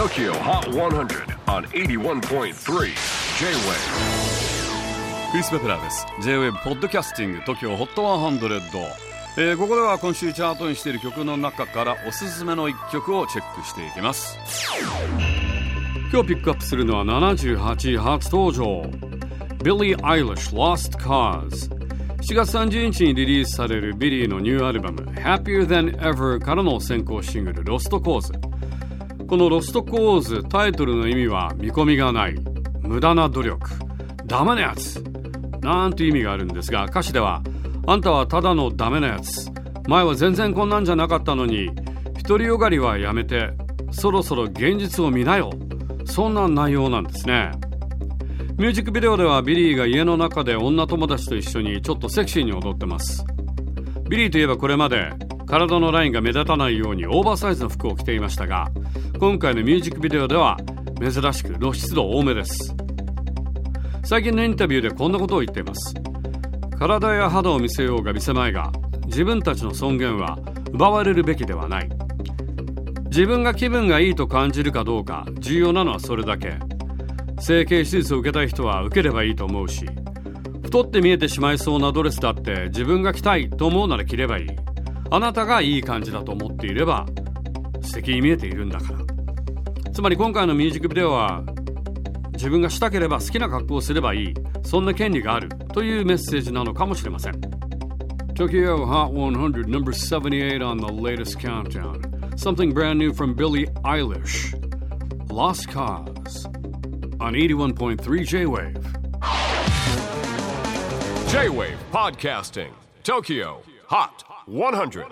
TOKYO HOT 100 on 81.3 J-WAVE クリス・ペプラーです。J-WAVE ポッドキャスティング TOKYO HOT 100、えー、ここでは今週チャートにしている曲の中からおすすめの一曲をチェックしていきます。今日ピックアップするのは78位初登場。Billie Eilish Lost Cause 7月30日にリリースされるビリーのニューアルバム Happier Than Ever からの先行シングル Lost Causeこの Lost Cause タイトルの意味は見込みがない。無駄な努力。ダメなやつ。なんて意味があるんですが歌詞ではあんたはただのダメなやつ。前は全然こんなんじゃなかったのに独りよがりはやめてそろそろ現実を見なよ。そんな内容なんですね。ミュージックビデオではビリーが家の中で女友達と一緒にちょっとセクシーに踊ってます。ビリーといえばこれまで体のラインが目立たないようにオーバーサイズの服を着ていましたが今回のミュージックビデオでは珍しく露出度多めです。最近のインタビューでこんなことを言っています。体や肌を見せようが見せまいが自分たちの尊厳は奪われるべきではない。自分が気分がいいと感じるかどうか重要なのはそれだけ。整形手術を受けたい人は受ければいいと思うし太って見えてしまいそうなドレスだって自分が着たいと思うなら着ればいい。あなたがいい感じだと思っていれば素敵に見えているんだからつまり今回のミュージックビデオは自分がしたければ好きな格好をすればいいそんな権利があるというメッセージなのかもしれません Tokyo Hot 100 number 78 on the latest countdown something brand new from Billie Eilish Lost Cause on 81.3 J-Wave. J-Wave Podcasting TOKYO HOT 100